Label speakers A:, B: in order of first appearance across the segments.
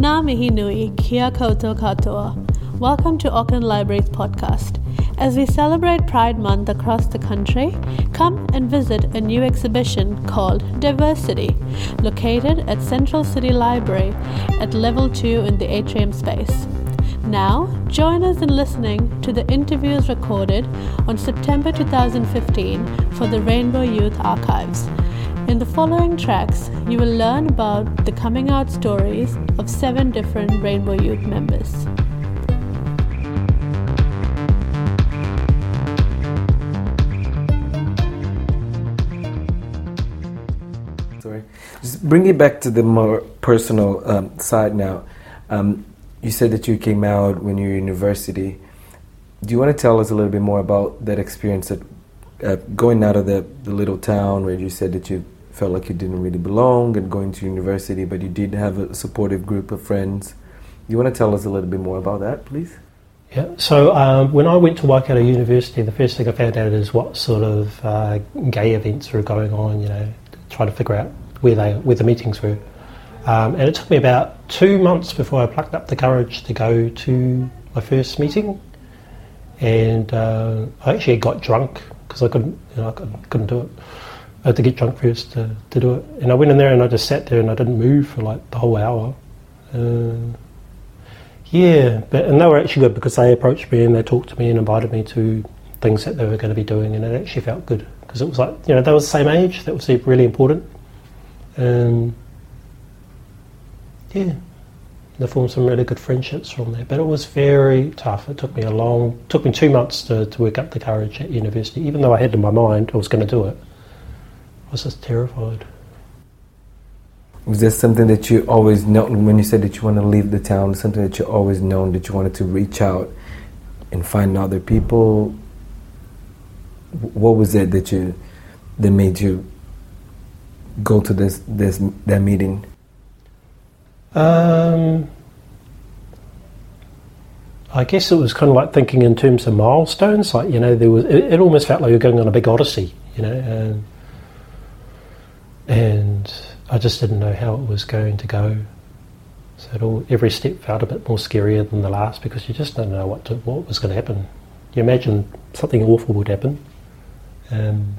A: Ngā mihi nui, kia koutou katoa. Welcome to Auckland Libraries podcast. As we celebrate Pride Month across the country, come and visit a new exhibition called Diversity, located at Central City Library at level 2 in the atrium space. Now, join us in listening to the interviews recorded on September 2015 for the Rainbow Youth Archives. In the following tracks, you will learn about the coming out stories of seven different Rainbow Youth members.
B: Sorry. Just bring it back to the more personal um, side now. Um, you said that you came out when you were in university. Do you want to tell us a little bit more about that experience that uh, going out of the, the little town where you said that you felt like you didn't really belong and going to university, but you did have a supportive group of friends. You want to tell us a little bit more about that, please?
C: Yeah, so um, when I went to Waikato University, the first thing I found out is what sort of uh, gay events were going on, you know, trying to figure out where they where the meetings were. Um, and it took me about two months before I plucked up the courage to go to my first meeting. And uh, I actually got drunk because I couldn't, you know, I couldn't, couldn't do it. I had to get drunk first to, to do it. And I went in there and I just sat there and I didn't move for like the whole hour. Uh, yeah, but and they were actually good because they approached me and they talked to me and invited me to things that they were going to be doing, and it actually felt good because it was like you know they were the same age. That was really important. And yeah, they formed some really good friendships from there. But it was very tough. It took me a long, took me two months to, to work up the courage at university. Even though I had in my mind I was going to do it, I was just terrified.
B: Was there something that you always know when you said that you want to leave the town? Something that you always known that you wanted to reach out and find other people. What was it that you that made you go to this this that meeting?
C: Um, I guess it was kind of like thinking in terms of milestones. Like you know, there was it, it almost felt like you're going on a big odyssey. You know, and, and I just didn't know how it was going to go. So all, every step felt a bit more scarier than the last because you just don't know what to, what was going to happen. You imagine something awful would happen. Um,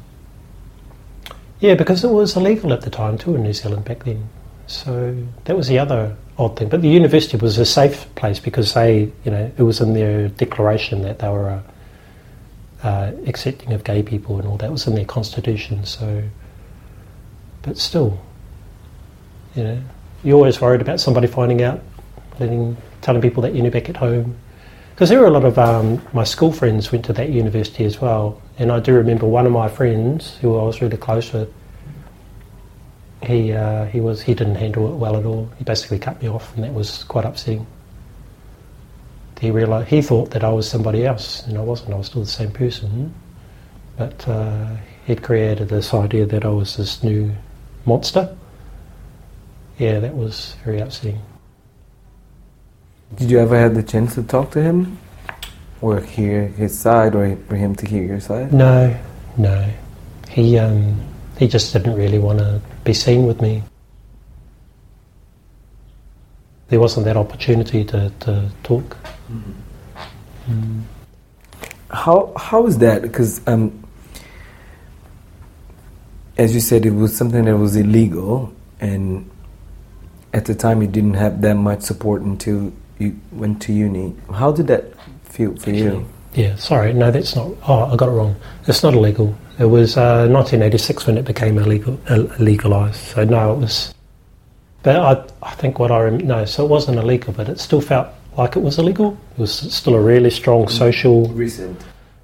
C: yeah, because it was illegal at the time too in New Zealand back then. So that was the other odd thing. But the university was a safe place because they, you know, it was in their declaration that they were uh, accepting of gay people and all that it was in their constitution. So, but still, you know, you're always worried about somebody finding out, letting, telling people that you knew back at home. Because there were a lot of um, my school friends went to that university as well, and I do remember one of my friends who I was really close with. He uh, he was he didn't handle it well at all. He basically cut me off, and that was quite upsetting. He realized he thought that I was somebody else, and I wasn't. I was still the same person, but uh, he'd created this idea that I was this new monster yeah, that was very upsetting.
B: Did you ever have the chance to talk to him, or hear his side, or for him to hear your side?
C: No, no. He um, he just didn't really want to be seen with me. There wasn't that opportunity to, to talk.
B: Mm-hmm. Mm. How how is that? Because um, as you said, it was something that was illegal, and at the time you didn't have that much support until you went to uni. How did that feel for you?
C: Yeah, sorry, no, that's not. Oh, I got it wrong. It's not illegal. It was uh, 1986 when it became illegal, uh, legalized. So no, it was. But I, I think what I rem- no, so it wasn't illegal, but it still felt like it was illegal. It was still a really strong mm. social.
B: Recent.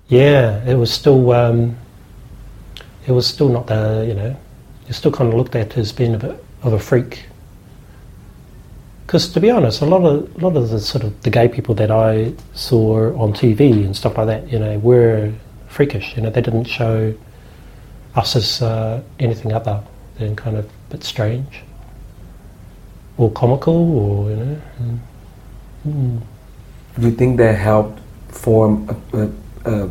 C: Yeah, it was still. Um, it was still not the you know, you still kind of looked at as being a bit of a freak because to be honest, a lot of a lot of the sort of the gay people that I saw on TV and stuff like that, you know, were freakish. You know, they didn't show us as uh, anything other than kind of a bit strange or comical, or you know.
B: Mm. Do you think that helped form a, a, a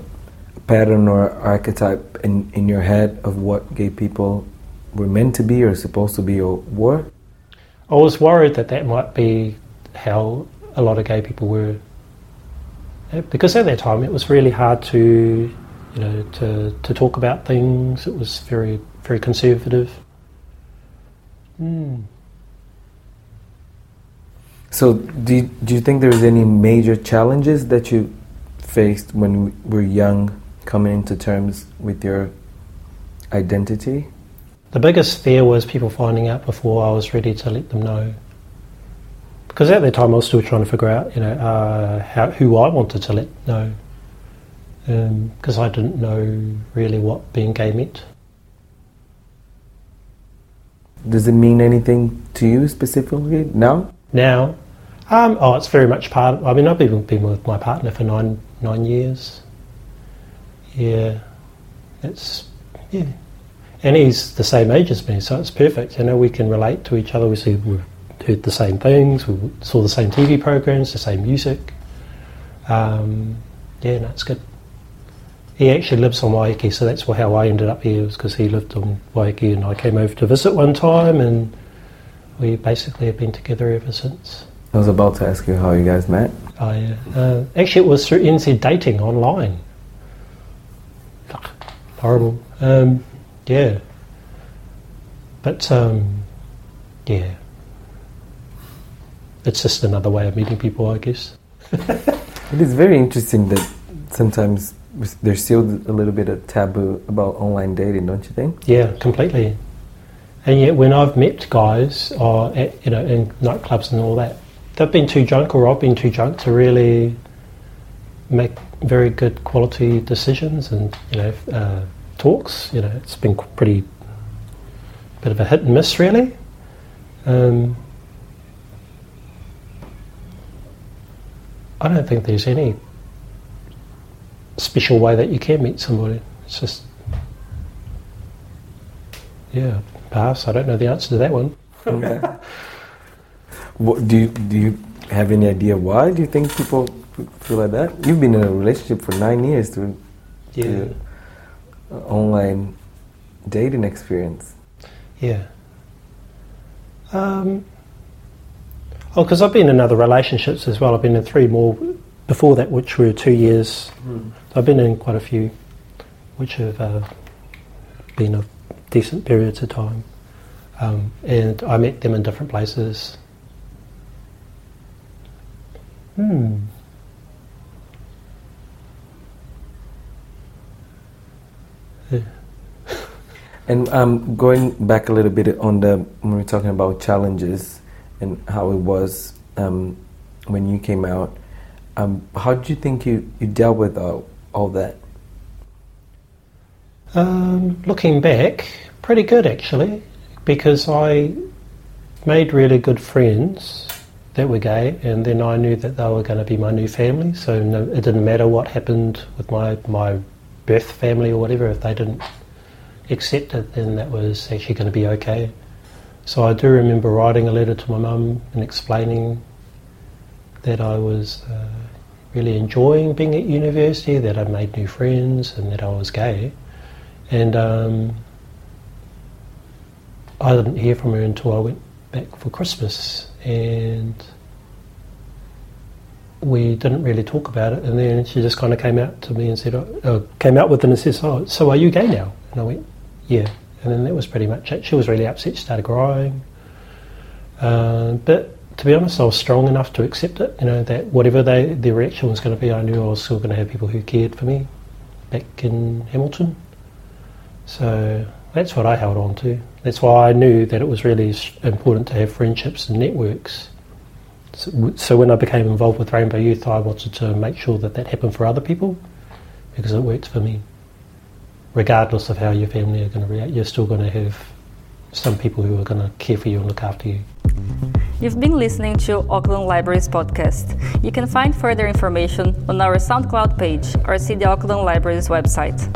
B: pattern or archetype in, in your head of what gay people were meant to be or supposed to be or were?
C: I was worried that that might be how a lot of gay people were. Because at that time it was really hard to, you know, to, to talk about things. It was very, very conservative. Mm.
B: So, do you, do you think there's any major challenges that you faced when you were young, coming into terms with your identity?
C: The biggest fear was people finding out before I was ready to let them know. Because at that time I was still trying to figure out, you know, uh, how, who I wanted to let know. Because um, I didn't know really what being gay meant.
B: Does it mean anything to you specifically now?
C: Now, um, oh, it's very much part. Of, I mean, I've been, been with my partner for nine nine years. Yeah, it's yeah, and he's the same age as me, so it's perfect. You know, we can relate to each other. We see we've heard the same things. We saw the same TV programs, the same music. Um, yeah, no, it's good. He actually lives on Waiheke, so that's how I ended up here, was because he lived on Waiheke and I came over to visit one time and we basically have been together ever since.
B: I was about to ask you how you guys met.
C: Oh, yeah. Uh, actually, it was through NZ Dating online. Horrible. Um, yeah. But, um, yeah. It's just another way of meeting people, I guess.
B: it is very interesting that sometimes there's still a little bit of taboo about online dating, don't you think?
C: Yeah, completely. And yet, when I've met guys, or at, you know, in nightclubs and all that, they've been too drunk, or I've been too drunk to really make very good quality decisions and you know uh, talks. You know, it's been pretty bit of a hit and miss, really. Um, I don't think there's any special way that you can meet somebody. It's just, yeah, pass. I don't know the answer to that one.
B: Okay. what, do you do you have any idea why? Do you think people feel like that? You've been in a relationship for nine years to,
C: yeah.
B: online dating experience.
C: Yeah. Um, oh, because I've been in other relationships as well. I've been in three more before that, which were two years. Mm. I've been in quite a few, which have uh, been of decent periods of time. Um, and I met them in different places. Hmm. Yeah.
B: And um, going back a little bit on the when we are talking about challenges and how it was um, when you came out, um, how do you think you, you dealt with all, all that?
C: Um, looking back, pretty good actually, because I made really good friends that were gay, and then I knew that they were going to be my new family. So no, it didn't matter what happened with my my birth family or whatever. If they didn't accept it, then that was actually going to be okay. So I do remember writing a letter to my mum and explaining that I was uh, really enjoying being at university, that I'd made new friends, and that I was gay. And um, I didn't hear from her until I went back for Christmas, and we didn't really talk about it. And then she just kind of came out to me and said, uh, came out with it and says, "Oh, so are you gay now?" And I went, "Yeah." And then that was pretty much it. She was really upset. She started crying. Uh, but to be honest, I was strong enough to accept it. You know that whatever they, their reaction was going to be, I knew I was still going to have people who cared for me back in Hamilton. So that's what I held on to. That's why I knew that it was really important to have friendships and networks. So, so when I became involved with Rainbow Youth, I wanted to make sure that that happened for other people because it worked for me. Regardless of how your family are going to react, you're still going to have some people who are going to care for you and look after you.
D: You've been listening to Auckland Libraries podcast. You can find further information on our SoundCloud page or see the Auckland Libraries website.